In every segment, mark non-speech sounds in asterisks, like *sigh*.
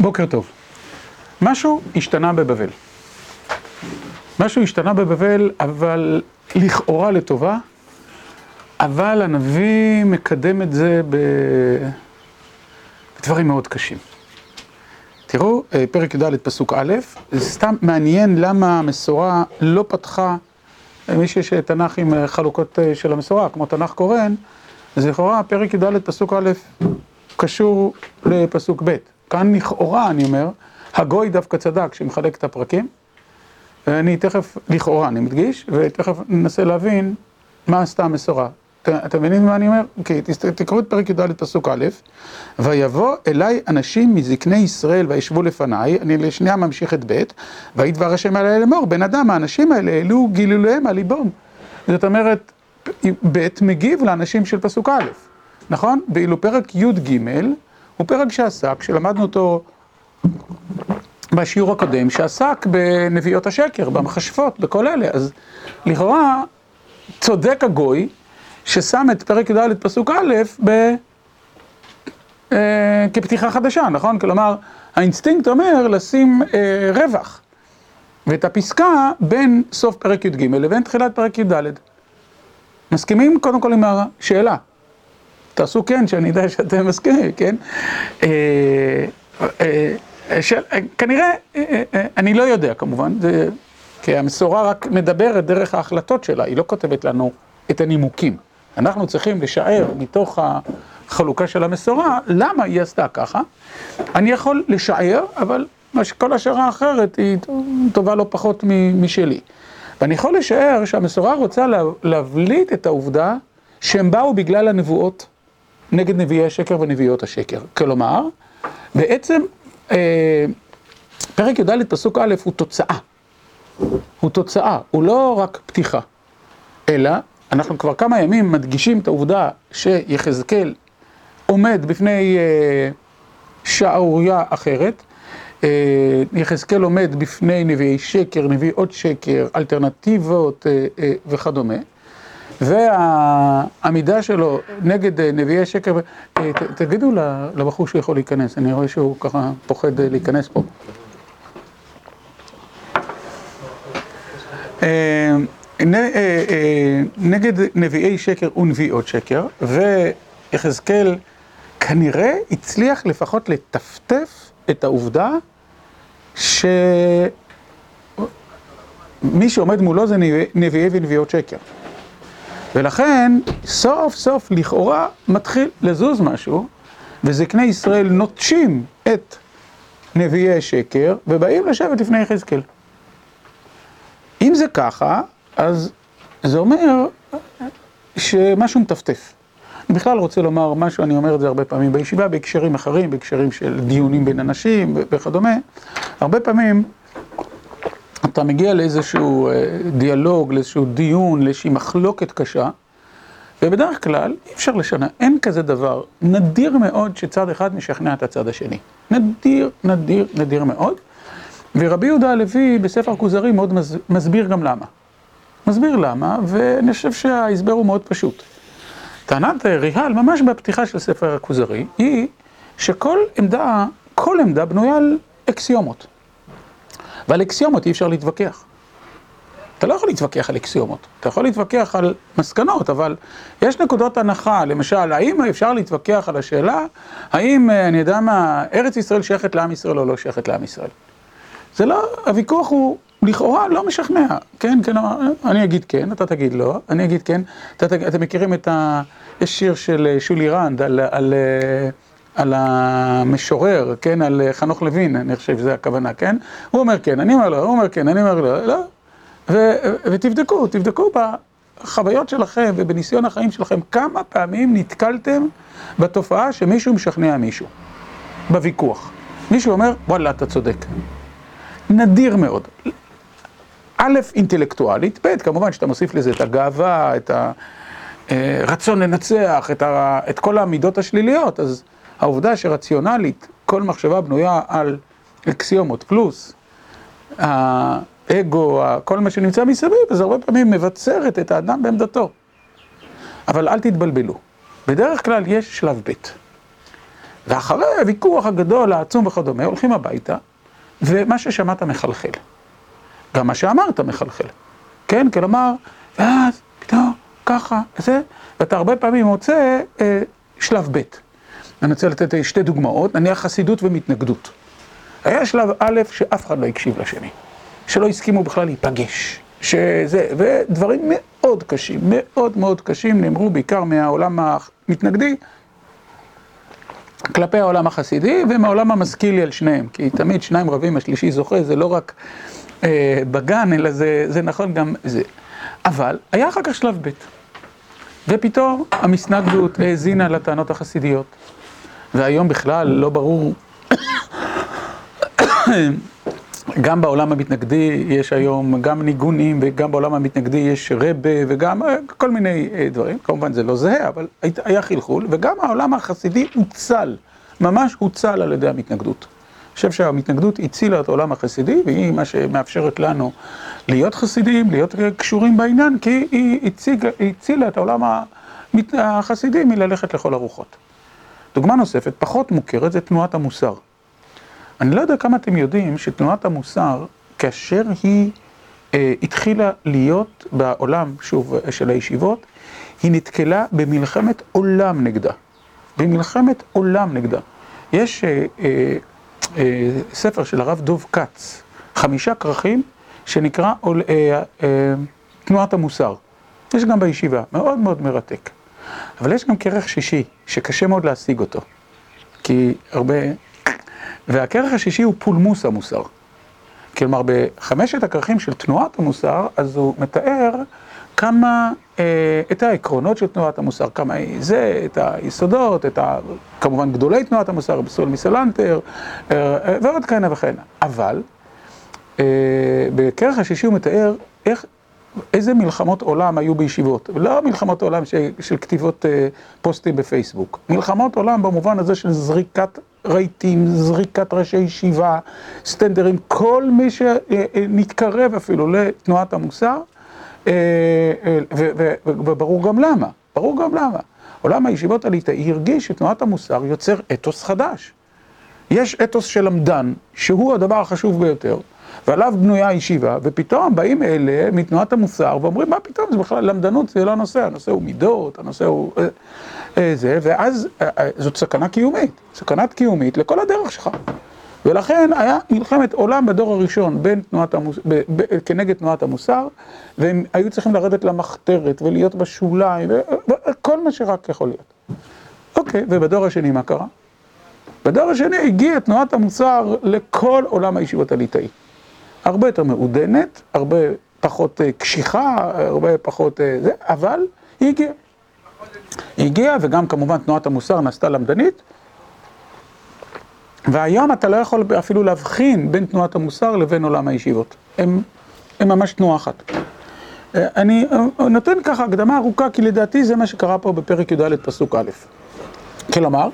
בוקר טוב. משהו השתנה בבבל. משהו השתנה בבבל, אבל לכאורה לטובה, אבל הנביא מקדם את זה בדברים מאוד קשים. תראו, פרק י"ד פסוק א', זה סתם מעניין למה המסורה לא פתחה, מי שיש תנ"ך עם חלוקות של המסורה, כמו תנ"ך קורן, אז לכאורה פרק י"ד פסוק א' קשור לפסוק ב'. כאן לכאורה, אני אומר, הגוי דווקא צדק שמחלק את הפרקים, ואני תכף, לכאורה אני מדגיש, ותכף ננסה להבין מה עשתה המסורה. אתם מבינים מה אני אומר? אוקיי, תקראו את פרק י"ד פסוק א', ויבוא אליי אנשים מזקני ישראל וישבו לפניי, אני לשנייה ממשיך את ב', ויהי דבר השם עלי לאמור, בן אדם, האנשים האלה העלו גילוליהם על ליבם. זאת אומרת, ב' מגיב לאנשים של פסוק א', נכון? ואילו פרק י"ג הוא פרק שעסק, שלמדנו אותו בשיעור הקודם, שעסק בנביאות השקר, במכשפות, בכל אלה. אז לכאורה צודק הגוי ששם את פרק י"ד פסוק א' ב... כפתיחה חדשה, נכון? כלומר, האינסטינקט אומר לשים אה, רווח ואת הפסקה בין סוף פרק י"ג לבין תחילת פרק י"ד. מסכימים קודם כל עם השאלה? תעשו כן, שאני יודע שאתם מסכימים, כן? אה, אה, של, כנראה, אני לא יודע כמובן, כי המסורה רק מדברת דרך ההחלטות שלה, היא לא כותבת לנו את הנימוקים. אנחנו צריכים לשער מתוך החלוקה של המסורה, למה היא עשתה ככה. אני יכול לשער, אבל כל השערה האחרת היא טובה לא פחות משלי. ואני יכול לשער שהמסורה רוצה להבליט את העובדה שהם באו בגלל הנבואות נגד נביאי השקר ונביאות השקר. כלומר, בעצם פרק י"ד פסוק א' הוא תוצאה, הוא תוצאה, הוא לא רק פתיחה, אלא אנחנו כבר כמה ימים מדגישים את העובדה שיחזקאל עומד בפני שערוריה אחרת, יחזקאל עומד בפני נביאי שקר, נביאות שקר, אלטרנטיבות וכדומה, והעמידה שלו נגד נביאי שקר, תגידו לבחור שהוא יכול להיכנס, אני רואה שהוא ככה פוחד להיכנס פה. נגד נביאי שקר ונביאות שקר, ויחזקאל כנראה הצליח לפחות לטפטף את העובדה שמי שעומד מולו זה נביאי ונביאות שקר. ולכן, סוף סוף לכאורה מתחיל לזוז משהו, וזקני ישראל נוטשים את נביאי שקר, ובאים לשבת לפני יחזקאל. אם זה ככה, אז זה אומר שמשהו מטפטף. אני בכלל רוצה לומר משהו, אני אומר את זה הרבה פעמים בישיבה, בהקשרים אחרים, בהקשרים של דיונים בין אנשים וכדומה. הרבה פעמים אתה מגיע לאיזשהו דיאלוג, לאיזשהו דיון, לאיזושהי מחלוקת קשה, ובדרך כלל אי אפשר לשנה, אין כזה דבר. נדיר מאוד שצד אחד משכנע את הצד השני. נדיר, נדיר, נדיר מאוד. ורבי יהודה הלוי בספר כוזרי מאוד מסביר גם למה. מסביר למה, ואני חושב שההסבר הוא מאוד פשוט. טענת ריהל, ממש בפתיחה של ספר הכוזרי, היא שכל עמדה, כל עמדה בנויה על אקסיומות. ועל אקסיומות אי אפשר להתווכח. אתה לא יכול להתווכח על אקסיומות, אתה יכול להתווכח על מסקנות, אבל יש נקודות הנחה, למשל, האם אפשר להתווכח על השאלה, האם, אני יודע מה, ארץ ישראל שייכת לעם ישראל או לא שייכת לעם ישראל? זה לא, הוויכוח הוא לכאורה לא משכנע, כן, כן, אני אגיד כן, אתה תגיד לא, אני אגיד כן, אתם מכירים את ה... יש שיר של שולי רנד על, על, על המשורר, כן, על חנוך לוין, אני חושב שזה הכוונה, כן? הוא אומר כן, אני אומר לא, הוא אומר כן, אני אומר לא, לא, ו, ותבדקו, תבדקו בחוויות שלכם ובניסיון החיים שלכם, כמה פעמים נתקלתם בתופעה שמישהו משכנע מישהו, בוויכוח. מישהו אומר, וואלה, אתה צודק. נדיר מאוד. א', אינטלקטואלית, ב', כמובן שאתה מוסיף לזה את הגאווה, את הרצון לנצח, את, ה... את כל המידות השליליות, אז העובדה שרציונלית, כל מחשבה בנויה על אקסיומות פלוס האגו, כל מה שנמצא מסביב, אז הרבה פעמים מבצרת את האדם בעמדתו. אבל אל תתבלבלו, בדרך כלל יש שלב ב', ואחרי הוויכוח הגדול, העצום וכדומה, הולכים הביתה, ומה ששמעת מחלחל. גם מה שאמרת מחלחל. כן? כלומר, ואז פתאום ככה, זה, ואתה הרבה פעמים מוצא אה, שלב ב'. אני רוצה לתת שתי דוגמאות, נניח חסידות ומתנגדות. היה שלב א' שאף אחד לא הקשיב לשני, שלא הסכימו בכלל להיפגש, שזה, ודברים מאוד קשים, מאוד מאוד קשים, נאמרו בעיקר מהעולם המתנגדי, כלפי העולם החסידי ומהעולם המשכילי על שניהם, כי תמיד שניים רבים, השלישי זוכה, זה לא רק אה, בגן, אלא זה, זה נכון גם זה. אבל היה אחר כך שלב ב', ופתאום המסנגדות האזינה לטענות החסידיות, והיום בכלל לא ברור, גם בעולם המתנגדי יש היום גם ניגונים, וגם בעולם המתנגדי יש רבה, וגם אה, כל מיני אה, דברים, כמובן זה לא זהה, אבל היה חלחול, וגם העולם החסידי הוצל, ממש הוצל על ידי המתנגדות. אני חושב שהמתנגדות הצילה את העולם החסידי, והיא מה שמאפשרת לנו להיות חסידים, להיות קשורים בעניין, כי היא הציג, הצילה את העולם החסידי מללכת לכל הרוחות. דוגמה נוספת, פחות מוכרת, זה תנועת המוסר. אני לא יודע כמה אתם יודעים שתנועת המוסר, כאשר היא אה, התחילה להיות בעולם, שוב, של הישיבות, היא נתקלה במלחמת עולם נגדה. במלחמת עולם נגדה. יש אה, אה, אה, ספר של הרב דוב כץ, חמישה כרכים, שנקרא אה, אה, תנועת המוסר. יש גם בישיבה, מאוד מאוד מרתק. אבל יש גם כרך שישי, שקשה מאוד להשיג אותו. כי הרבה... והכרך השישי הוא פולמוס המוסר. כלומר, בחמשת הכרכים של תנועת המוסר, אז הוא מתאר כמה, אה, את העקרונות של תנועת המוסר, כמה זה, את היסודות, את ה... כמובן גדולי תנועת המוסר, בסול מסלנטר, אה, ועוד כהנה וכהנה. אבל, אה, בכרך השישי הוא מתאר איך, איזה מלחמות עולם היו בישיבות. לא מלחמות עולם של, של כתיבות אה, פוסטים בפייסבוק. מלחמות עולם במובן הזה של זריקת רהיטים, זריקת ראשי ישיבה, סטנדרים, כל מי שנתקרב אפילו לתנועת המוסר. וברור גם למה, ברור גם למה. עולם הישיבות הליטאי הרגיש שתנועת המוסר יוצר אתוס חדש. יש אתוס של למדן, שהוא הדבר החשוב ביותר, ועליו בנויה הישיבה, ופתאום באים אלה מתנועת המוסר ואומרים, מה פתאום, זה בכלל למדנות, זה לא הנושא, הנושא הוא מידות, הנושא הוא אה, אה, זה, ואז אה, זאת סכנה קיומית, סכנה קיומית לכל הדרך שלך. ולכן היה מלחמת עולם בדור הראשון בין תנועת המוס... ב... ב... כנגד תנועת המוסר, והם היו צריכים לרדת למחתרת ולהיות בשוליים, וכל מה שרק יכול להיות. אוקיי, ובדור השני מה קרה? בדור השני הגיעה תנועת המוסר לכל עולם הישיבות הליטאי. הרבה יותר מעודנת, הרבה פחות אה, קשיחה, הרבה פחות אה, זה, אבל היא הגיעה. היא הגיעה, וגם כמובן תנועת המוסר נעשתה למדנית. והיום אתה לא יכול אפילו להבחין בין תנועת המוסר לבין עולם הישיבות. הם, הם ממש תנועה אחת. אה, אני נותן ככה הקדמה ארוכה, כי לדעתי זה מה שקרה פה בפרק י"ד פסוק א'. כלומר,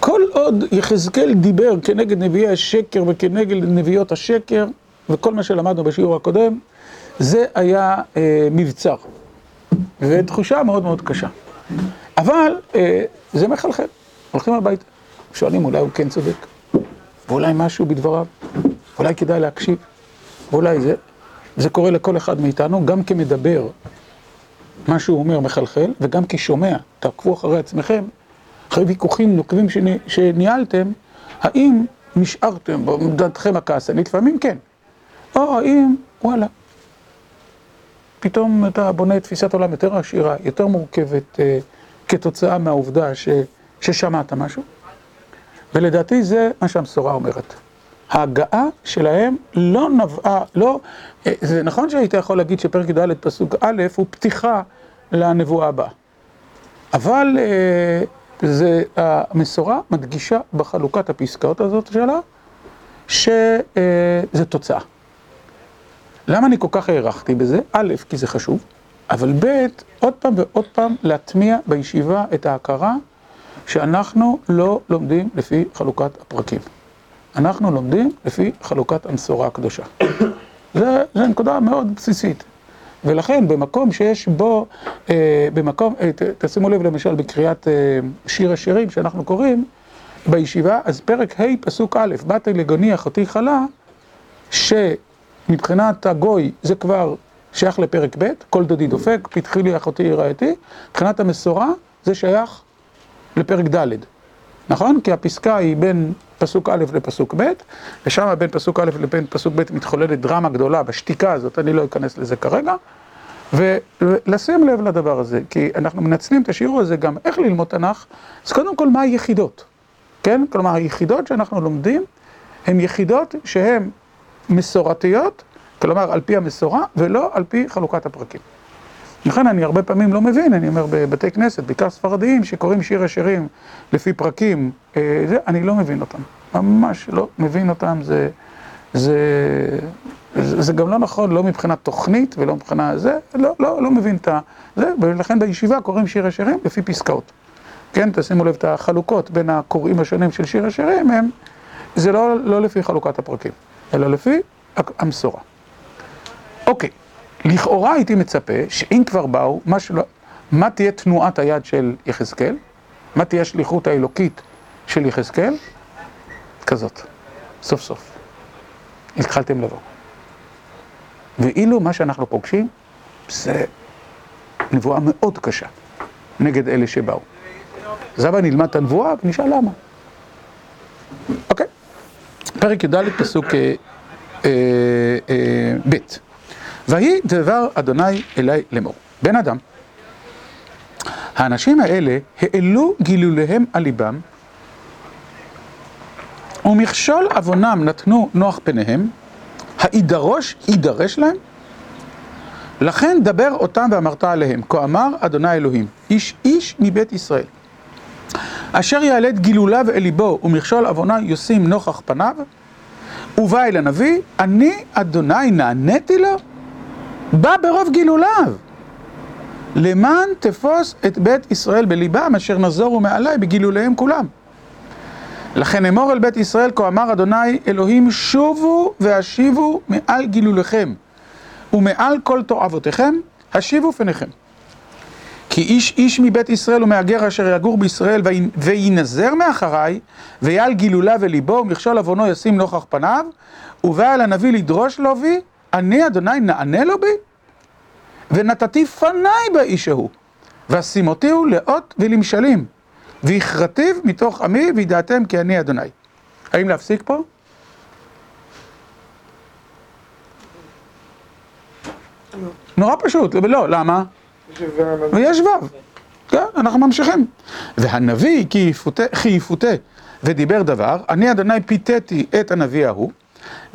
כל עוד יחזקאל דיבר כנגד נביאי השקר וכנגד נביאות השקר, וכל מה שלמדנו בשיעור הקודם, זה היה אה, מבצר. ותחושה מאוד מאוד קשה. אבל אה, זה מחלחל, הולכים הביתה. שואלים אולי הוא כן צודק, ואולי משהו בדבריו, אולי כדאי להקשיב, ואולי זה, זה קורה לכל אחד מאיתנו, גם כמדבר, מה שהוא אומר מחלחל, וגם כשומע, תעקבו אחרי עצמכם, אחרי ויכוחים נוקבים שני, שניהלתם, האם נשארתם בדעתכם הכעסנית? לפעמים כן. או האם, וואלה, פתאום אתה בונה תפיסת עולם יותר עשירה, יותר מורכבת, אה, כתוצאה מהעובדה ש, ששמעת משהו. ולדעתי זה מה שהמסורה אומרת. ההגעה שלהם לא נבעה, לא, זה נכון שהיית יכול להגיד שפרק י"ד פסוק א' הוא פתיחה לנבואה הבאה. אבל זה, המסורה מדגישה בחלוקת הפסקאות הזאת שלה, שזה תוצאה. למה אני כל כך הערכתי בזה? א', כי זה חשוב, אבל ב', עוד פעם ועוד פעם להטמיע בישיבה את ההכרה שאנחנו לא לומדים לפי חלוקת הפרקים. אנחנו לומדים לפי חלוקת המסורה הקדושה. *coughs* זו נקודה מאוד בסיסית. ולכן במקום שיש בו, אה, במקום, אה, ת, תשימו לב למשל בקריאת אה, שיר השירים שאנחנו קוראים, בישיבה, אז פרק ה' פסוק א', באתי לגוני אחותי חלה, שמבחינת הגוי זה כבר שייך לפרק ב', כל דודי דופק, פתחי לי אחותי רעייתי, מבחינת המסורה זה שייך לפרק ד', נכון? כי הפסקה היא בין פסוק א' לפסוק ב', ושם בין פסוק א' לבין פסוק ב' מתחוללת דרמה גדולה בשתיקה הזאת, אני לא אכנס לזה כרגע, ולשים לב לדבר הזה, כי אנחנו מנצלים את השיעור הזה גם איך ללמוד תנ"ך, אז קודם כל מה היחידות, כן? כלומר היחידות שאנחנו לומדים הן יחידות שהן מסורתיות, כלומר על פי המסורה, ולא על פי חלוקת הפרקים. לכן אני הרבה פעמים לא מבין, אני אומר בבתי כנסת, בעיקר ספרדיים, שקוראים שיר השירים לפי פרקים, זה, אני לא מבין אותם, ממש לא מבין אותם, זה, זה, זה, זה גם לא נכון, לא מבחינת תוכנית ולא מבחינה זה, לא, לא, לא מבין את זה, ולכן בישיבה קוראים שיר השירים לפי פסקאות. כן, תשימו לב את החלוקות בין הקוראים השונים של שיר השירים, הם, זה לא, לא לפי חלוקת הפרקים, אלא לפי המסורה. אוקיי. לכאורה הייתי מצפה שאם כבר באו, מה, שלא, מה תהיה תנועת היד של יחזקאל? מה תהיה השליחות האלוקית של יחזקאל? כזאת, סוף סוף. התחלתם לבוא. ואילו מה שאנחנו פוגשים זה נבואה מאוד קשה נגד אלה שבאו. אז אבא נלמד את הנבואה ונשאל למה. אוקיי, פרק י"ד פסוק אה, אה, אה, ב' ויהי דבר אדוני אלי לאמור. בן אדם, האנשים האלה העלו גילוליהם על ליבם, ומכשול עוונם נתנו נוח פניהם, הידרוש יידרש להם? לכן דבר אותם ואמרת עליהם, כה אמר אדוני אלוהים, איש איש מבית ישראל, אשר יעלה את גילוליו אל ליבו ומכשול עוונה ישים נוכח פניו, ובא אל הנביא, אני אדוני נעניתי לו? בא ברוב גילוליו, למען תפוס את בית ישראל בליבם, אשר נזורו מעלי בגילוליהם כולם. לכן אמור אל בית ישראל, כה אמר אדוני אלוהים, שובו והשיבו מעל גילוליכם, ומעל כל תועבותיכם, השיבו פניכם. כי איש איש מבית ישראל ומהגר אשר יגור בישראל וינזר מאחריי, ויעל גילוליו וליבו, ומכשול עוונו ישים נוכח פניו, ובא אל הנביא לדרוש לו בי, אני אדוני נענה לו בי? ונתתי פניי באיש ההוא, ואשימותיהו לאות ולמשלים, והכרתיו מתוך עמי, וידעתם כי אני אדוני. האם להפסיק פה? נורא פשוט, לא, למה? ויש ו', כן, אנחנו ממשיכים. והנביא כי יפותה ודיבר דבר, אני אדוני פיתיתי את הנביא ההוא,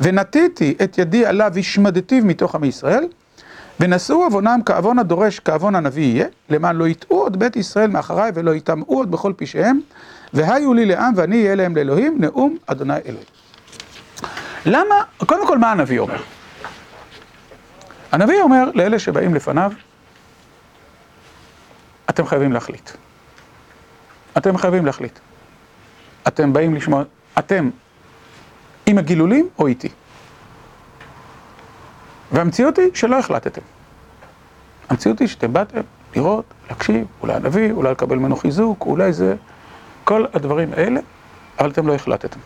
ונטיתי את ידי עליו השמדתיו מתוך עמי ישראל, ונשאו עוונם כעוון הדורש כעוון הנביא יהיה, למען לא יטעו עוד בית ישראל מאחריי ולא יטמאו עוד בכל פשעיהם, והיו לי לעם ואני אהיה להם לאלוהים, נאום אדוני אלוהים. למה, קודם כל מה הנביא אומר? הנביא אומר לאלה שבאים לפניו, אתם חייבים להחליט. אתם חייבים להחליט. אתם באים לשמוע, אתם עם הגילולים או איתי. והמציאות היא שלא החלטתם. המציאות היא שאתם באתם לראות, להקשיב, אולי הנביא, אולי לקבל ממנו חיזוק, אולי זה... כל הדברים האלה, אבל אתם לא החלטתם.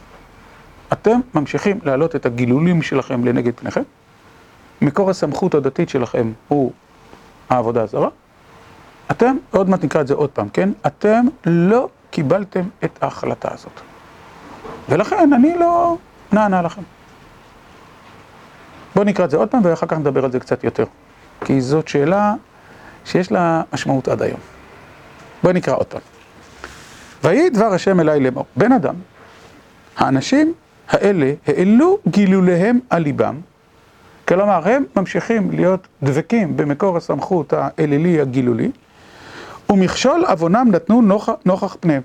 אתם ממשיכים להעלות את הגילולים שלכם לנגד פניכם. מקור הסמכות הדתית שלכם הוא העבודה הזרה. אתם, עוד מעט נקרא את זה עוד פעם, כן? אתם לא קיבלתם את ההחלטה הזאת. ולכן אני לא נענה לכם. בואו נקרא את זה עוד פעם ואחר כך נדבר על זה קצת יותר. כי זאת שאלה שיש לה משמעות עד היום. בואו נקרא עוד פעם. ויהי דבר השם אליי לאמור, בן אדם, האנשים האלה העלו גילוליהם על ליבם, כלומר הם ממשיכים להיות דבקים במקור הסמכות האלילי הגילולי, ומכשול עוונם נתנו נוכח, נוכח פניהם.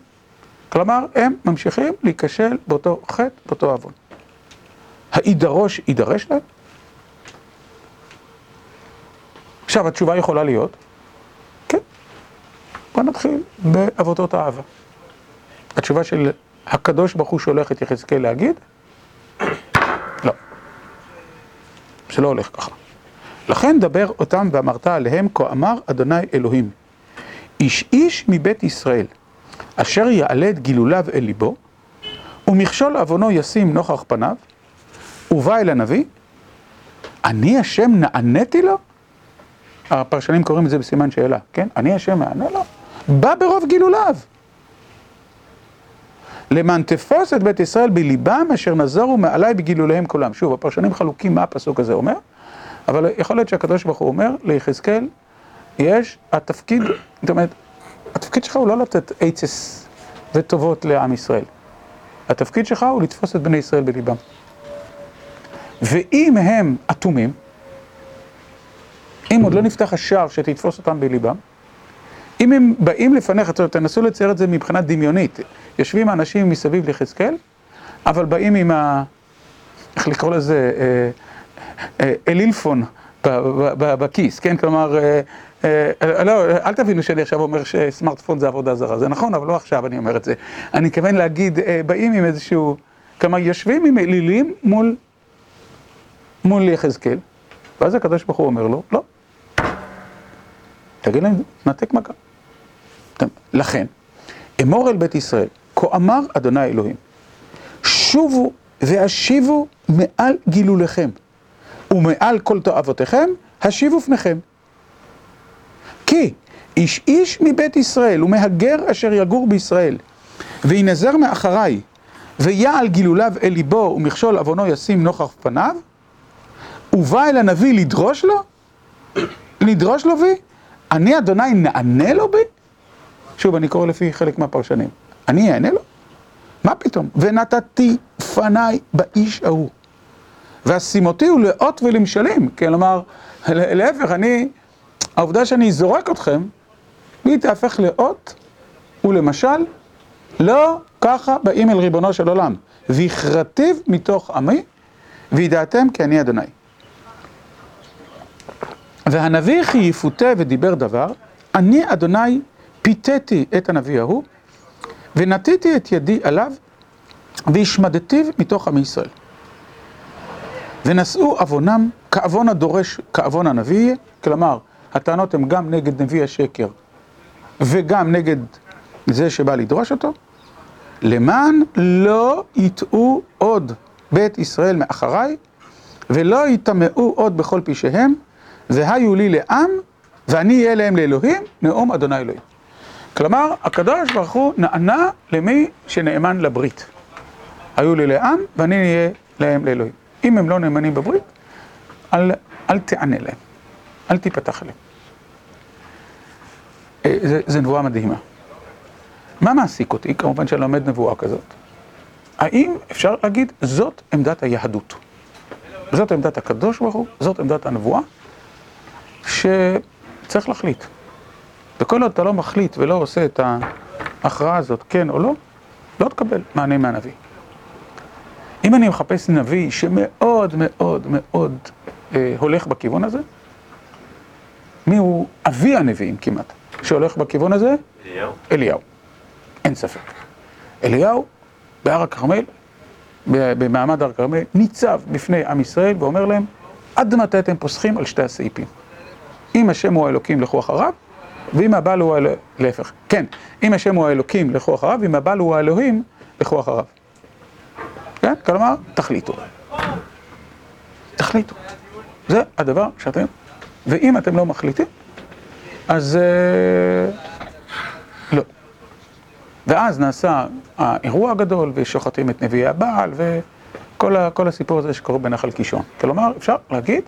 כלומר, הם ממשיכים להיכשל באותו חטא, באותו עוון. הידרוש יידרש להם? עכשיו, התשובה יכולה להיות, כן. בוא נתחיל בעבודות האהבה. התשובה של הקדוש ברוך הוא שולח את יחזקאל להגיד? לא. זה לא הולך ככה. לכן דבר אותם ואמרת עליהם, כה אמר אדוני אלוהים. איש איש מבית ישראל, אשר יעלה את גילוליו אל ליבו, ומכשול עוונו ישים נוכח פניו, ובא אל הנביא, אני השם נעניתי לו? הפרשנים קוראים את זה בסימן שאלה, כן? אני השם נענה לו? בא ברוב גילוליו. למען תפוס את בית ישראל בליבם אשר נזרו מעלי בגילוליהם כולם. שוב, הפרשנים חלוקים מה הפסוק הזה אומר, אבל יכול להיות שהקדוש ברוך הוא אומר ליחזקאל, יש התפקיד, זאת אומרת, התפקיד שלך הוא לא לתת עצס וטובות לעם ישראל. התפקיד שלך הוא לתפוס את בני ישראל בליבם. ואם הם אטומים, אם עוד לא נפתח השער שתתפוס אותם בליבם, אם הם באים לפניך, תנסו לצייר את זה מבחינה דמיונית, יושבים האנשים מסביב ליחזקאל, אבל באים עם ה... איך לקרוא לזה? אה, אה, אלילפון בכיס, כן? כלומר, אה, לא, אל תבינו שאני עכשיו אומר שסמארטפון זה עבודה זרה, זה נכון, אבל לא עכשיו אני אומר את זה. אני מתכוון להגיד, באים עם איזשהו... כלומר, יושבים עם אלילים מול מול יחזקאל, ואז הקדוש ברוך הוא אומר לו, לא. תגיד להם, נתק מכה. לכן, אמור אל בית ישראל, כה אמר אדוני אלוהים, שובו והשיבו מעל גילוליכם, ומעל כל תועבותיכם, השיבו פניכם. כי איש איש מבית ישראל ומהגר אשר יגור בישראל, וינזר מאחריי, ויעל גילוליו אל ליבו ומכשול עוונו ישים נוכח פניו, ובא אל הנביא לדרוש לו? לדרוש לו בי? אני אדוני נענה לו בי? שוב, אני קורא לפי חלק מהפרשנים. אני אענה לו? מה פתאום? ונתתי פניי באיש ההוא. והשימותי הוא לאות ולמשלים. כלומר, להפך, אני, העובדה שאני זורק אתכם, היא תהפך לאות ולמשל, לא ככה באים אל ריבונו של עולם. והכרתיו מתוך עמי, וידעתם כי אני אדוני. והנביא כי יפותה ודיבר דבר, אני אדוני פיתיתי את הנביא ההוא, ונטיתי את ידי עליו, והשמדתיו מתוך עמי ישראל. ונשאו עוונם כעוון הדורש כעוון הנביא, כלומר, הטענות הן גם נגד נביא השקר, וגם נגד זה שבא לדרוש אותו, למען לא יטעו עוד בית ישראל מאחריי, ולא יטמאו עוד בכל פשעיהם, והיו לי לעם, ואני אהיה להם לאלוהים, נאום אדוני אלוהים. כלומר, הקדוש ברוך הוא נענה למי שנאמן לברית. היו לי לעם, ואני אהיה להם לאלוהים. אם הם לא נאמנים בברית, אל, אל תענה להם, אל תיפתח להם. אה, זה, זה נבואה מדהימה. מה מעסיק אותי? כמובן שאני לומד נבואה כזאת. האם אפשר להגיד, זאת עמדת היהדות. זאת עמדת הקדוש ברוך הוא, זאת עמדת הנבואה. שצריך להחליט. וכל עוד אתה לא מחליט ולא עושה את ההכרעה הזאת, כן או לא, לא תקבל מענה מהנביא. אם אני מחפש נביא שמאוד מאוד מאוד אה, הולך בכיוון הזה, מי הוא אבי הנביאים כמעט, שהולך בכיוון הזה? אליהו. אליהו. אין ספק. אליהו בהר הכרמל, במעמד הר הכרמל, ניצב בפני עם ישראל ואומר להם, עד מתי אתם פוסחים על שתי הסעיפים? אם השם הוא האלוקים לכו אחריו, ואם הבעל הוא האלוהים, להפך, כן, אם השם הוא האלוקים לכו אחריו, ואם הבעל הוא האלוהים, לכו אחריו. כן? כלומר, תחליטו. תחליטו. זה הדבר שאתם, ואם אתם לא מחליטים, אז אה, לא. ואז נעשה האירוע הגדול, ושוחטים את נביאי הבעל, וכל הסיפור הזה שקורה בנחל קישון. כלומר, אפשר להגיד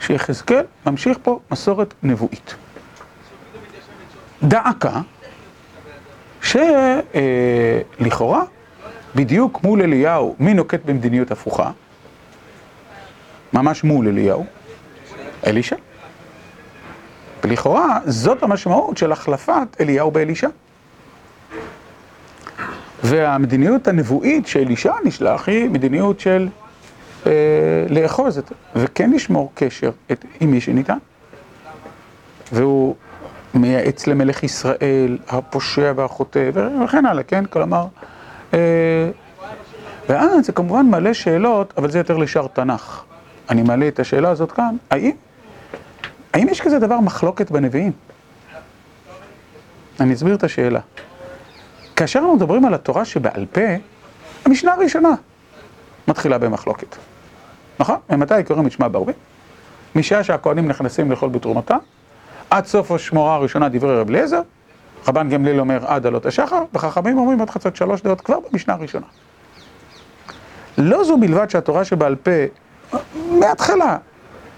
שיחזקאל ממשיך פה מסורת נבואית. דעקה שלכאורה, בדיוק מול אליהו, מי נוקט במדיניות הפוכה? ממש מול אליהו? אלישע. ולכאורה, זאת המשמעות של החלפת אליהו באלישע. והמדיניות הנבואית שאלישע נשלח היא מדיניות של אה, לאחוז את, וכן לשמור קשר את, עם מי שניתן. והוא מייעץ למלך ישראל, הפושע והחוטא, וכן הלאה, כן? כלומר, ואז זה כמובן מלא שאלות, אבל זה יותר לשאר תנ"ך. אני מעלה את השאלה הזאת כאן, האם, האם יש כזה דבר מחלוקת בנביאים? אני אסביר את השאלה. כאשר אנחנו מדברים על התורה שבעל פה, המשנה הראשונה מתחילה במחלוקת, נכון? ממתי קוראים את שמע בערבית? משעה שהכהנים נכנסים לאכול בתרומתה, עד סוף השמורה הראשונה דברי רב אליעזר, רבן גמליאל אומר עד עלות השחר, וחכמים אומרים עד חצות שלוש דעות כבר במשנה הראשונה. לא זו בלבד שהתורה שבעל פה, מההתחלה,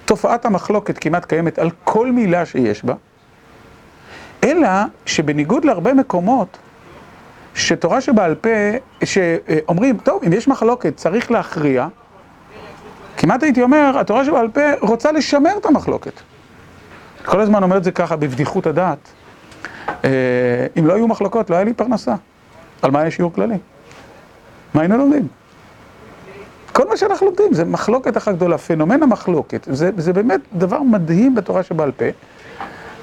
תופעת המחלוקת כמעט קיימת על כל מילה שיש בה, אלא שבניגוד להרבה מקומות, שתורה שבעל פה, שאומרים, טוב, אם יש מחלוקת, צריך להכריע, כמעט הייתי אומר, התורה שבעל פה רוצה לשמר את המחלוקת. כל הזמן אומר את זה ככה בבדיחות הדעת. אם לא היו מחלוקות, לא היה לי פרנסה. על מה יש שיעור כללי? מה היינו לומדים? כל מה שאנחנו לומדים זה מחלוקת אחת גדולה, פנומן המחלוקת. זה, זה באמת דבר מדהים בתורה שבעל פה.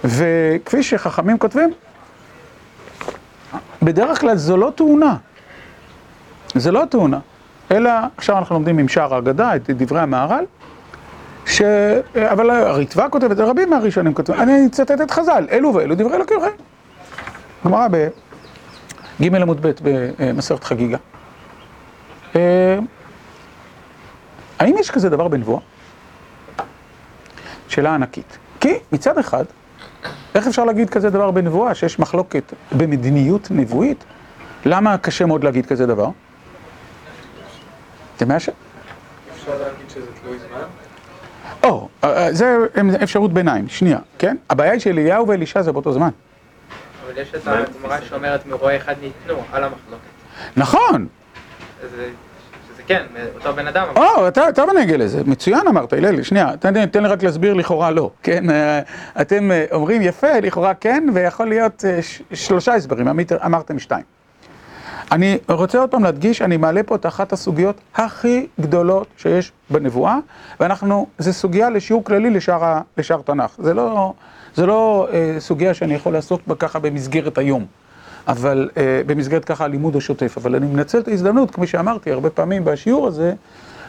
וכפי שחכמים כותבים, בדרך כלל זו לא תאונה. זה לא תאונה. אלא, עכשיו אנחנו לומדים עם שער האגדה את דברי המהר"ל, ש... אבל הריטב"א כותבת, רבים מהראשונים כותבים, אני אצטט את חז"ל, אלו ואלו דברי אלוקים חיים. גמרא בג' עמוד ב' במסכת חגיגה. האם יש כזה דבר בנבואה? שאלה ענקית. כי מצד אחד, איך אפשר להגיד כזה דבר בנבואה, שיש מחלוקת במדיניות נבואית? למה קשה מאוד להגיד כזה דבר? זה מהשם? אפשר להגיד שזה תלוי זמן? או, זה אפשרות ביניים, שנייה, כן? הבעיה היא שאליהו ואלישע זה באותו זמן. אבל יש את הגמרא שאומרת מרועה אחד ניתנו על המחלוקת. נכון! שזה כן, אותו בן אדם. או, אתה אתה בנגע לזה, מצוין אמרת, הלל, שנייה, תן לי רק להסביר לכאורה לא, כן? אה, אתם אה, אומרים יפה, לכאורה כן, ויכול להיות אה, שלושה הסברים, אמרתם שתיים. אני רוצה עוד פעם להדגיש, אני מעלה פה את אחת הסוגיות הכי גדולות שיש בנבואה, ואנחנו, זו סוגיה לשיעור כללי לשאר, לשאר תנ"ך. זה לא, זה לא אה, סוגיה שאני יכול לעסוק בה ככה במסגרת היום, אבל אה, במסגרת ככה הלימוד השוטף. אבל אני מנצל את ההזדמנות, כפי שאמרתי הרבה פעמים בשיעור הזה,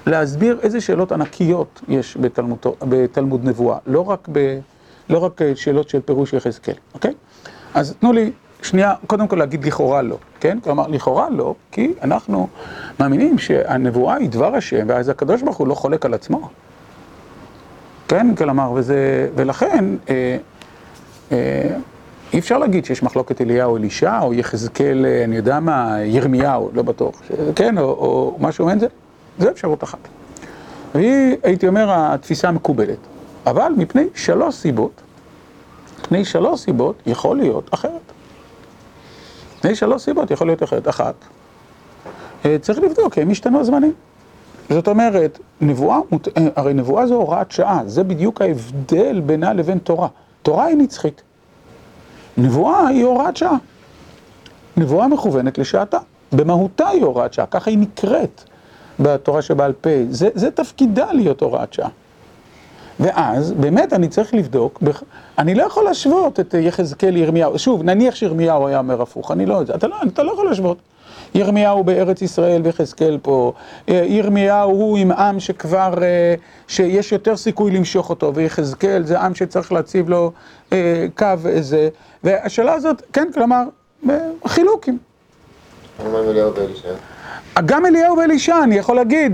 להסביר איזה שאלות ענקיות יש בתלמוד, בתלמוד נבואה, לא רק, ב, לא רק אה, שאלות של פירוש יחזקאל, אוקיי? אז תנו לי שנייה, קודם כל להגיד לכאורה לא, כן? כלומר, לכאורה לא, כי אנחנו מאמינים שהנבואה היא דבר השם, ואז הקדוש ברוך הוא לא חולק על עצמו. כן? כלומר, וזה, ולכן, אה, אה, אי אפשר להגיד שיש מחלוקת אליהו אלישע, או יחזקאל, אה, אני יודע מה, ירמיהו, לא בטוח, ש- כן? או, או משהו אין זה, זו אפשרות אחת. והיא, הייתי אומר, התפיסה המקובלת. אבל מפני שלוש סיבות, מפני שלוש סיבות יכול להיות אחרת. מפני שלוש סיבות יכול להיות אחרת. אחת, אה, צריך לבדוק, האם השתנו הזמנים. זאת אומרת, נבואה, אה, הרי נבואה זו הוראת שעה, זה בדיוק ההבדל בינה לבין תורה. תורה היא נצחית. נבואה היא הוראת שעה. נבואה מכוונת לשעתה. במהותה היא הוראת שעה, ככה היא נקראת בתורה שבעל פה. זה, זה תפקידה להיות הוראת שעה. ואז, באמת, אני צריך לבדוק, אני לא יכול להשוות את יחזקאל לירמיהו, שוב, נניח שירמיהו היה אומר הפוך, אני לא, אתה לא, אתה לא יכול להשוות. ירמיהו בארץ ישראל ויחזקאל פה, אה, ירמיהו הוא עם עם שכבר, אה, שיש יותר סיכוי למשוך אותו, ויחזקאל זה עם שצריך להציב לו אה, קו איזה, והשאלה הזאת, כן, כלומר, אה, חילוקים. גם אליהו ואלישע, אני יכול להגיד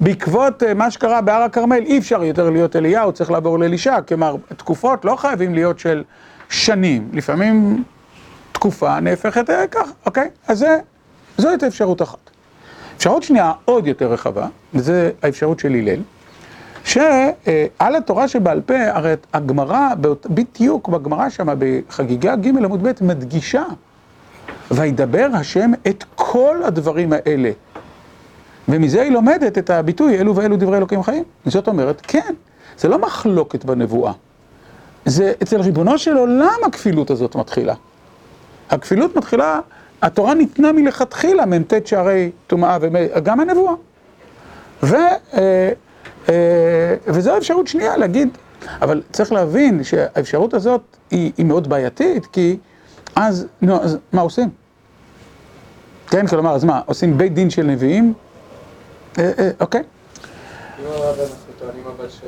שבעקבות מה שקרה בהר הכרמל אי אפשר יותר להיות אליהו, צריך לעבור לאלישע, כלומר תקופות לא חייבים להיות של שנים, לפעמים תקופה נהפכת אה, כך, אוקיי? אז זו הייתה אפשרות אחת. אפשרות שנייה עוד יותר רחבה, וזה האפשרות של הלל, שעל התורה שבעל פה, הרי הגמרא, בדיוק בגמרא שמה בחגיגה ג' עמוד ב' מדגישה וידבר השם את כל הדברים האלה. ומזה היא לומדת את הביטוי, אלו ואלו דברי אלוקים חיים. זאת אומרת, כן, זה לא מחלוקת בנבואה. זה אצל ריבונו של עולם הכפילות הזאת מתחילה. הכפילות מתחילה, התורה ניתנה מלכתחילה, מ"ט שערי טומאה וגם הנבואה. ו, אה, אה, וזו האפשרות שנייה להגיד, אבל צריך להבין שהאפשרות הזאת היא, היא מאוד בעייתית, כי אז, נו, אז מה עושים? כן, כלומר, אז מה, עושים בית דין של נביאים? אה, אה, אוקיי. אם הרב אנחנו טוענים אבל ש...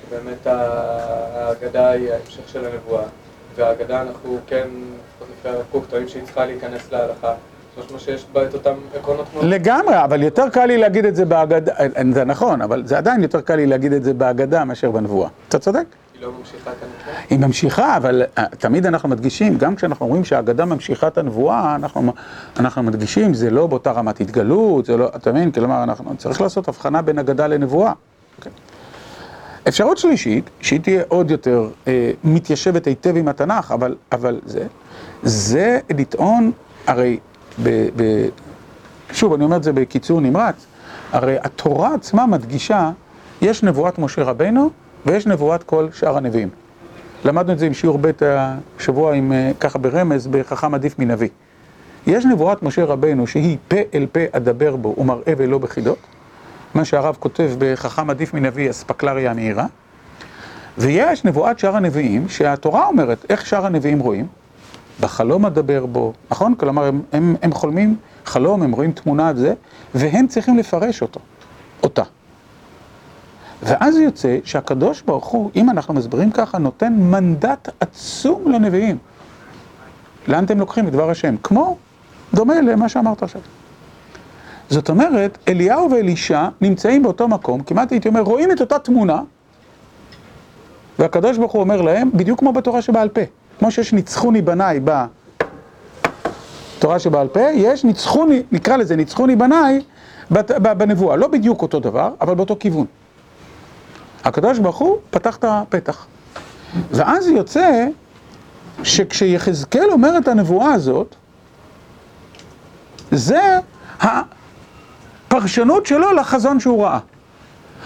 שבאמת ההגדה היא ההמשך של הנבואה, וההגדה אנחנו כן, לפי הרב קוק, טוענים שהיא צריכה להיכנס להלכה, משמע שיש בה את אותם עקרונות כמו... לגמרי, אבל יותר קל לי להגיד את זה בהגדה, אה, זה נכון, אבל זה עדיין יותר קל לי להגיד את זה בהגדה מאשר בנבואה. אתה צודק? לא? היא ממשיכה, אבל אה, תמיד אנחנו מדגישים, גם כשאנחנו אומרים שהאגדה ממשיכה את הנבואה, אנחנו, אנחנו מדגישים, זה לא באותה רמת התגלות, זה לא, אתה מבין? כלומר, אנחנו צריך לעשות הבחנה בין אגדה לנבואה. אוקיי. אפשרות שלישית, שהיא תהיה עוד יותר אה, מתיישבת היטב עם התנ"ך, אבל, אבל זה, זה לטעון, הרי, ב, ב, שוב, אני אומר את זה בקיצור נמרץ, הרי התורה עצמה מדגישה, יש נבואת משה רבנו ויש נבואת כל שאר הנביאים. למדנו את זה עם שיעור ב' השבוע, עם, אה, ככה ברמז, בחכם עדיף מנביא. יש נבואת משה רבנו שהיא פה אל פה אדבר בו ומראה ולא בחידות. מה שהרב כותב בחכם עדיף מנביא, אספקלריה המהירה. ויש נבואת שאר הנביאים, שהתורה אומרת, איך שאר הנביאים רואים? בחלום אדבר בו, נכון? כלומר, הם, הם, הם חולמים חלום, הם רואים תמונה וזה, והם צריכים לפרש אותו, אותה. ואז יוצא שהקדוש ברוך הוא, אם אנחנו מסבירים ככה, נותן מנדט עצום לנביאים. לאן אתם לוקחים את דבר השם? כמו, דומה למה שאמרת עכשיו. זאת אומרת, אליהו ואלישע נמצאים באותו מקום, כמעט הייתי אומר, רואים את אותה תמונה, והקדוש ברוך הוא אומר להם, בדיוק כמו בתורה שבעל פה. כמו שיש ניצחוני בניי בתורה שבעל פה, יש ניצחוני, נקרא לזה ניצחוני בניי בנבואה. לא בדיוק אותו דבר, אבל באותו כיוון. הקדוש ברוך הוא פתח את הפתח. ואז יוצא שכשיחזקאל אומר את הנבואה הזאת, זה הפרשנות שלו לחזון שהוא ראה.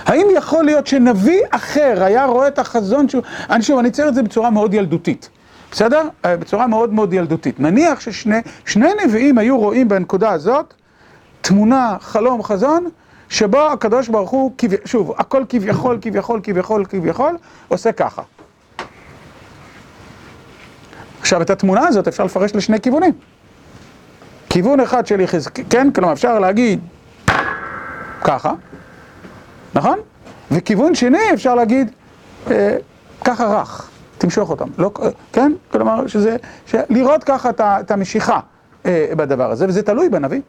האם יכול להיות שנביא אחר היה רואה את החזון שהוא... אני שוב, אני אצייר את זה בצורה מאוד ילדותית, בסדר? בצורה מאוד מאוד ילדותית. נניח ששני נביאים היו רואים בנקודה הזאת תמונה, חלום, חזון, שבו הקדוש ברוך הוא, שוב, הכל כביכול, כביכול, כביכול, כביכול, עושה ככה. עכשיו, את התמונה הזאת אפשר לפרש לשני כיוונים. כיוון אחד של יחזקאל, כן? כלומר, אפשר להגיד ככה, נכון? וכיוון שני אפשר להגיד אה, ככה רך, תמשוך אותם, לא, כן? כלומר, שזה, לראות ככה את המשיכה אה, בדבר הזה, וזה תלוי בנביא.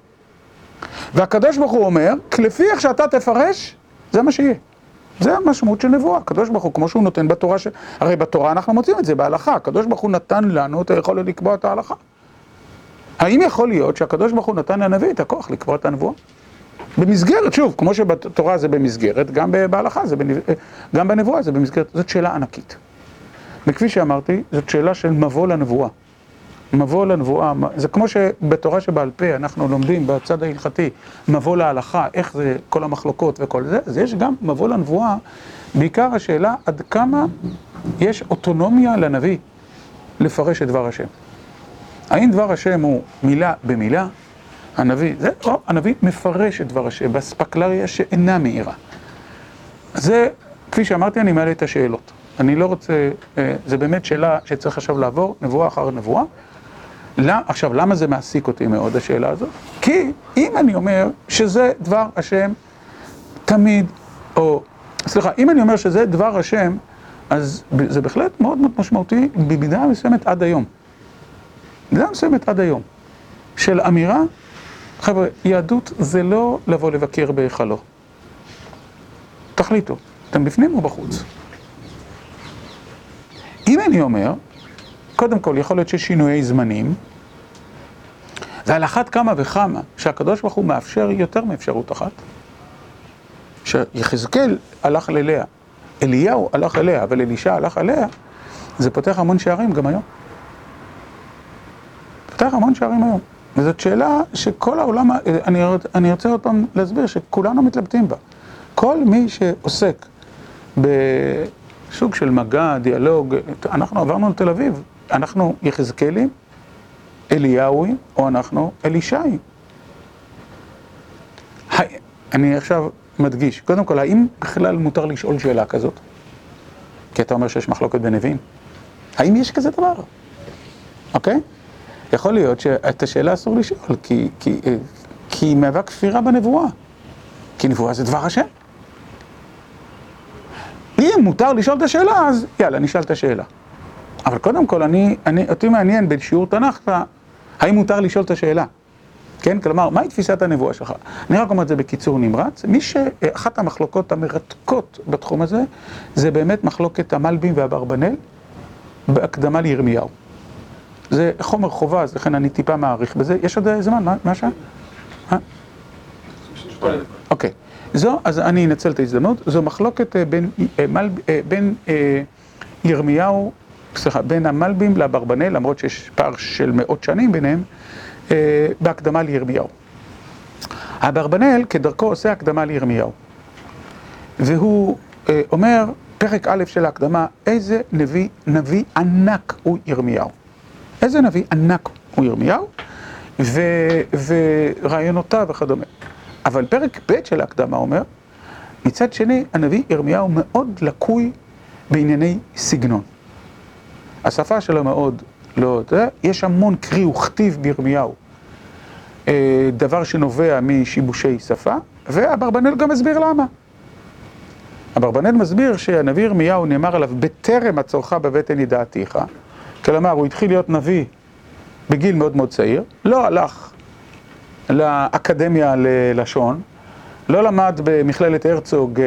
והקדוש ברוך הוא אומר, לפי איך שאתה תפרש, זה מה שיהיה. זה המשמעות של נבואה. הקדוש ברוך הוא, כמו שהוא נותן בתורה, ש... הרי בתורה אנחנו מוצאים את זה בהלכה. הקדוש ברוך הוא נתן לנו את היכולת לקבוע את ההלכה. האם יכול להיות שהקדוש ברוך הוא נתן לנביא את הכוח לקבוע את הנבואה? במסגרת, שוב, כמו שבתורה זה במסגרת, גם בהלכה זה, בנב... גם בנבואה זה במסגרת, זאת שאלה ענקית. וכפי שאמרתי, זאת שאלה של מבוא לנבואה. מבוא לנבואה, זה כמו שבתורה שבעל פה אנחנו לומדים בצד ההלכתי מבוא להלכה, איך זה כל המחלוקות וכל זה, אז יש גם מבוא לנבואה, בעיקר השאלה עד כמה יש אוטונומיה לנביא לפרש את דבר השם. האם דבר השם הוא מילה במילה? הנביא, זה, או הנביא מפרש את דבר השם באספקלריה שאינה מהירה. זה, כפי שאמרתי, אני מעלה את השאלות. אני לא רוצה, אה, זה באמת שאלה שצריך עכשיו לעבור, נבואה אחר נבואה. עכשיו, למה זה מעסיק אותי מאוד, השאלה הזאת? כי אם אני אומר שזה דבר השם תמיד, או, סליחה, אם אני אומר שזה דבר השם, אז זה בהחלט מאוד מאוד משמעותי במידה מסוימת עד היום. במידה מסוימת עד היום. של אמירה, חבר'ה, יהדות זה לא לבוא לבקר בהיכלו. תחליטו, אתם בפנים או בחוץ? אם אני אומר, קודם כל, יכול להיות שיש שינויי זמנים, ועל אחת כמה וכמה שהקדוש ברוך הוא מאפשר יותר מאפשרות אחת, שיחזקאל הלך אליה, אליהו הלך אליה, אבל אלישע הלך אליה, זה פותח המון שערים גם היום. פותח המון שערים היום. וזאת שאלה שכל העולם, אני, אני רוצה עוד פעם להסביר שכולנו מתלבטים בה. כל מי שעוסק בסוג של מגע, דיאלוג, אנחנו עברנו לתל אביב, אנחנו יחזקאלים, אליהו, או אנחנו אלישי. אני עכשיו מדגיש, קודם כל, האם בכלל מותר לשאול שאלה כזאת? כי אתה אומר שיש מחלוקת בנביאים. האם יש כזה דבר? אוקיי? יכול להיות שאת השאלה אסור לשאול, כי, כי, כי היא מהווה כפירה בנבואה. כי נבואה זה דבר השם. אם מותר לשאול את השאלה, אז יאללה, נשאל את השאלה. אבל קודם כל, אני, אני, אותי מעניין בשיעור תנ"ך, האם מותר לשאול את השאלה? כן? כלומר, מהי תפיסת הנבואה שלך? אני רק אומר את זה בקיצור נמרץ. מי שאחת המחלוקות המרתקות בתחום הזה, זה באמת מחלוקת המלבים והאברבנאל בהקדמה לירמיהו. זה חומר חובה, אז לכן אני טיפה מעריך בזה. יש עוד זמן? מה מה השעה? אה? אוקיי. זו, אז אני אנצל את ההזדמנות. זו מחלוקת אה, בין, אה, אה, בין אה, ירמיהו, סליחה, בין המלבים לאברבנאל, למרות שיש פער של מאות שנים ביניהם, אה, בהקדמה לירמיהו. אברבנאל כדרכו עושה הקדמה לירמיהו. והוא אה, אומר, פרק א' של ההקדמה, איזה נביא, נביא ענק הוא ירמיהו. איזה נביא ענק הוא ירמיהו, ו, ורעיונותיו וכדומה. אבל פרק ב' של ההקדמה אומר, מצד שני, הנביא ירמיהו מאוד לקוי בענייני סגנון. השפה שלו מאוד לא... יש המון קרי וכתיב בירמיהו. אה, דבר שנובע משיבושי שפה, ואברבנאל גם מסביר למה. אברבנאל מסביר שהנביא ירמיהו נאמר עליו בטרם עצורך בבטן ידעתיך, כלומר הוא התחיל להיות נביא בגיל מאוד מאוד צעיר, לא הלך לאקדמיה ללשון, לא למד במכללת הרצוג אה,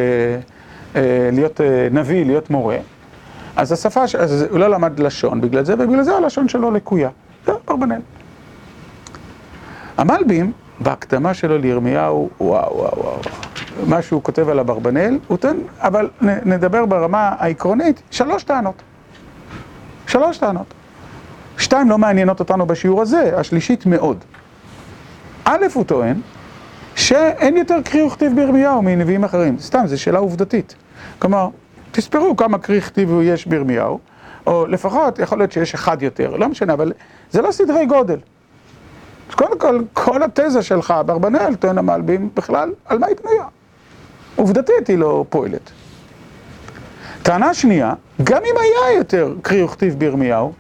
אה, להיות נביא, להיות מורה, אז השפה, אז הוא לא למד לשון בגלל זה, ובגלל זה הלשון שלו לקויה. זה אברבנאל. המלבים, בהקדמה שלו לירמיהו, וואו וואו וואו, מה שהוא כותב על אברבנאל, הוא תן, אבל נדבר ברמה העקרונית, שלוש טענות. שלוש טענות. שתיים לא מעניינות אותנו בשיעור הזה, השלישית מאוד. א', הוא טוען שאין יותר קריא וכתיב בירמיהו מנביאים אחרים. סתם, זו שאלה עובדתית. כלומר, תספרו כמה קריא וכתיב יש בירמיהו, או לפחות, יכול להיות שיש אחד יותר, לא משנה, אבל זה לא סדרי גודל. אז קודם כל, כל התזה שלך באברבנאל, טוען המלבים, בכלל, על מה היא בנויה? עובדתית היא לא פועלת. טענה שנייה, גם אם היה יותר קריא וכתיב בירמיהו,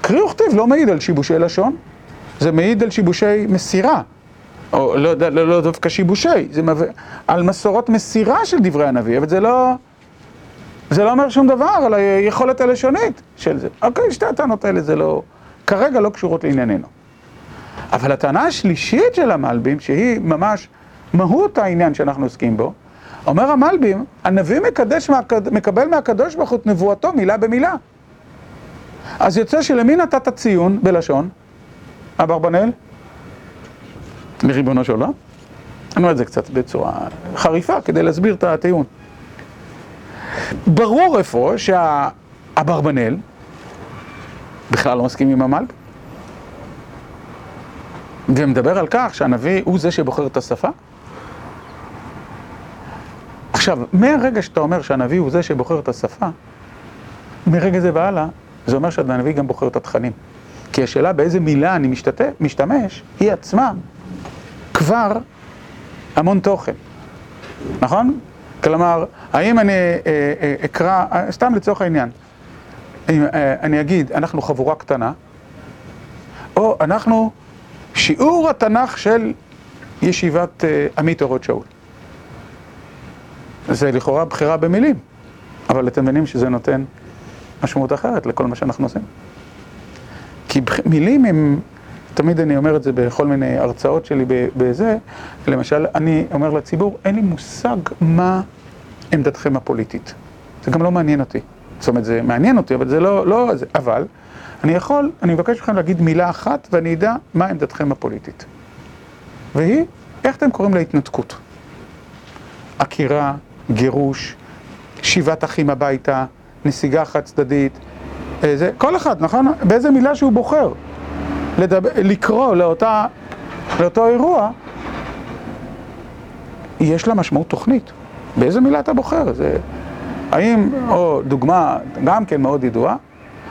קריא וכתיב לא מעיד על שיבושי לשון, זה מעיד על שיבושי מסירה, או לא, לא, לא דווקא שיבושי, זה מביא, על מסורות מסירה של דברי הנביא, אבל זה לא, זה לא אומר שום דבר על היכולת הלשונית של זה. אוקיי, שתי הטענות האלה זה לא, כרגע לא קשורות לענייננו. אבל הטענה השלישית של המלבים, שהיא ממש מהות העניין שאנחנו עוסקים בו, אומר המלבים, הנביא מקדש, מקבל מהקדוש ברוך הוא את נבואתו מילה במילה. אז יוצא שלמי נתת ציון בלשון? אברבנאל? לריבונו של עולם? אני אומר את זה קצת בצורה חריפה כדי להסביר את הטיעון. ברור איפה שהאברבנאל בכלל לא מסכים עם המלבים. ומדבר על כך שהנביא הוא זה שבוחר את השפה? עכשיו, מהרגע שאתה אומר שהנביא הוא זה שבוחר את השפה, מרגע זה והלאה, זה אומר שהנביא גם בוחר את התכנים. כי השאלה באיזה מילה אני משתתף, משתמש, היא עצמה כבר המון תוכן, נכון? כלומר, האם אני אה, אה, אקרא, סתם לצורך העניין, אה, אני אגיד, אנחנו חבורה קטנה, או אנחנו שיעור התנ"ך של ישיבת עמית אורות שאול. זה לכאורה בחירה במילים, אבל אתם מבינים שזה נותן משמעות אחרת לכל מה שאנחנו עושים. כי מילים הם, תמיד אני אומר את זה בכל מיני הרצאות שלי בזה, למשל, אני אומר לציבור, אין לי מושג מה עמדתכם הפוליטית. זה גם לא מעניין אותי. זאת אומרת, זה מעניין אותי, אבל זה לא, לא, זה, אבל אני יכול, אני מבקש מכם להגיד מילה אחת ואני אדע מה עמדתכם הפוליטית. והיא, איך אתם קוראים להתנתקות? עקירה, גירוש, שיבת אחים הביתה, נסיגה חד צדדית, זה, כל אחד, נכון? באיזה מילה שהוא בוחר לדבר, לקרוא לאותה, לאותו אירוע, יש לה משמעות תוכנית. באיזה מילה אתה בוחר? זה... האם, או דוגמה גם כן מאוד ידועה,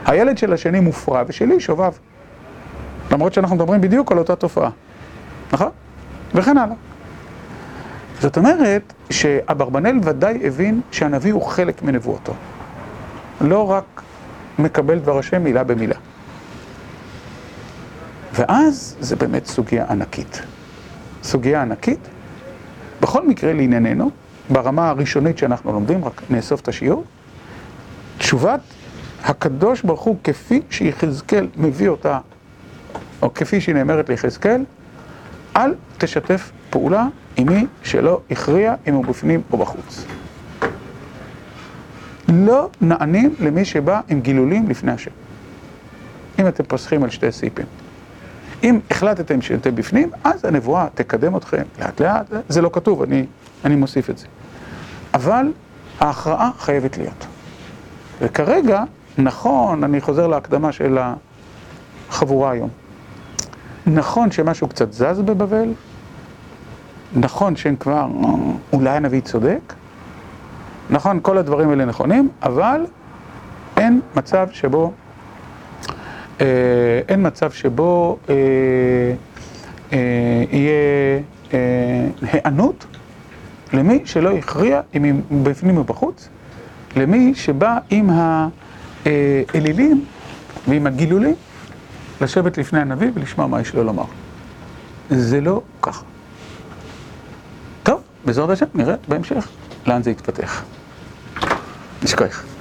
הילד של השני מופרע ושלי שובב. למרות שאנחנו מדברים בדיוק על אותה תופעה, נכון? וכן הלאה. זאת אומרת שאברבנאל ודאי הבין שהנביא הוא חלק מנבואתו. לא רק מקבל דבר השם מילה במילה. ואז זה באמת סוגיה ענקית. סוגיה ענקית, בכל מקרה לענייננו, ברמה הראשונית שאנחנו לומדים, רק נאסוף את השיעור, תשובת הקדוש ברוך הוא כפי שיחזקאל מביא אותה, או כפי שהיא נאמרת ליחזקאל, אל תשתף פעולה עם מי שלא הכריע אם הוא בפנים או בחוץ. לא נענים למי שבא עם גילולים לפני השם. אם אתם פוסחים על שתי סעיפים. אם החלטתם שאתם בפנים, אז הנבואה תקדם אתכם לאט לאט, זה לא כתוב, אני, אני מוסיף את זה. אבל ההכרעה חייבת להיות. וכרגע, נכון, אני חוזר להקדמה של החבורה היום. נכון שמשהו קצת זז בבבל, נכון שהם כבר, אולי הנביא צודק, נכון, כל הדברים האלה נכונים, אבל אין מצב שבו, אין מצב שבו אה, אה, יהיה אה, היענות למי שלא הכריע אם היא בפנים או בחוץ, למי שבא עם האלילים ועם הגילולים לשבת לפני הנביא ולשמוע מה יש לו לומר. זה לא ככה. טוב, בעזרת השם נראה בהמשך לאן זה יתפתח. נשכח.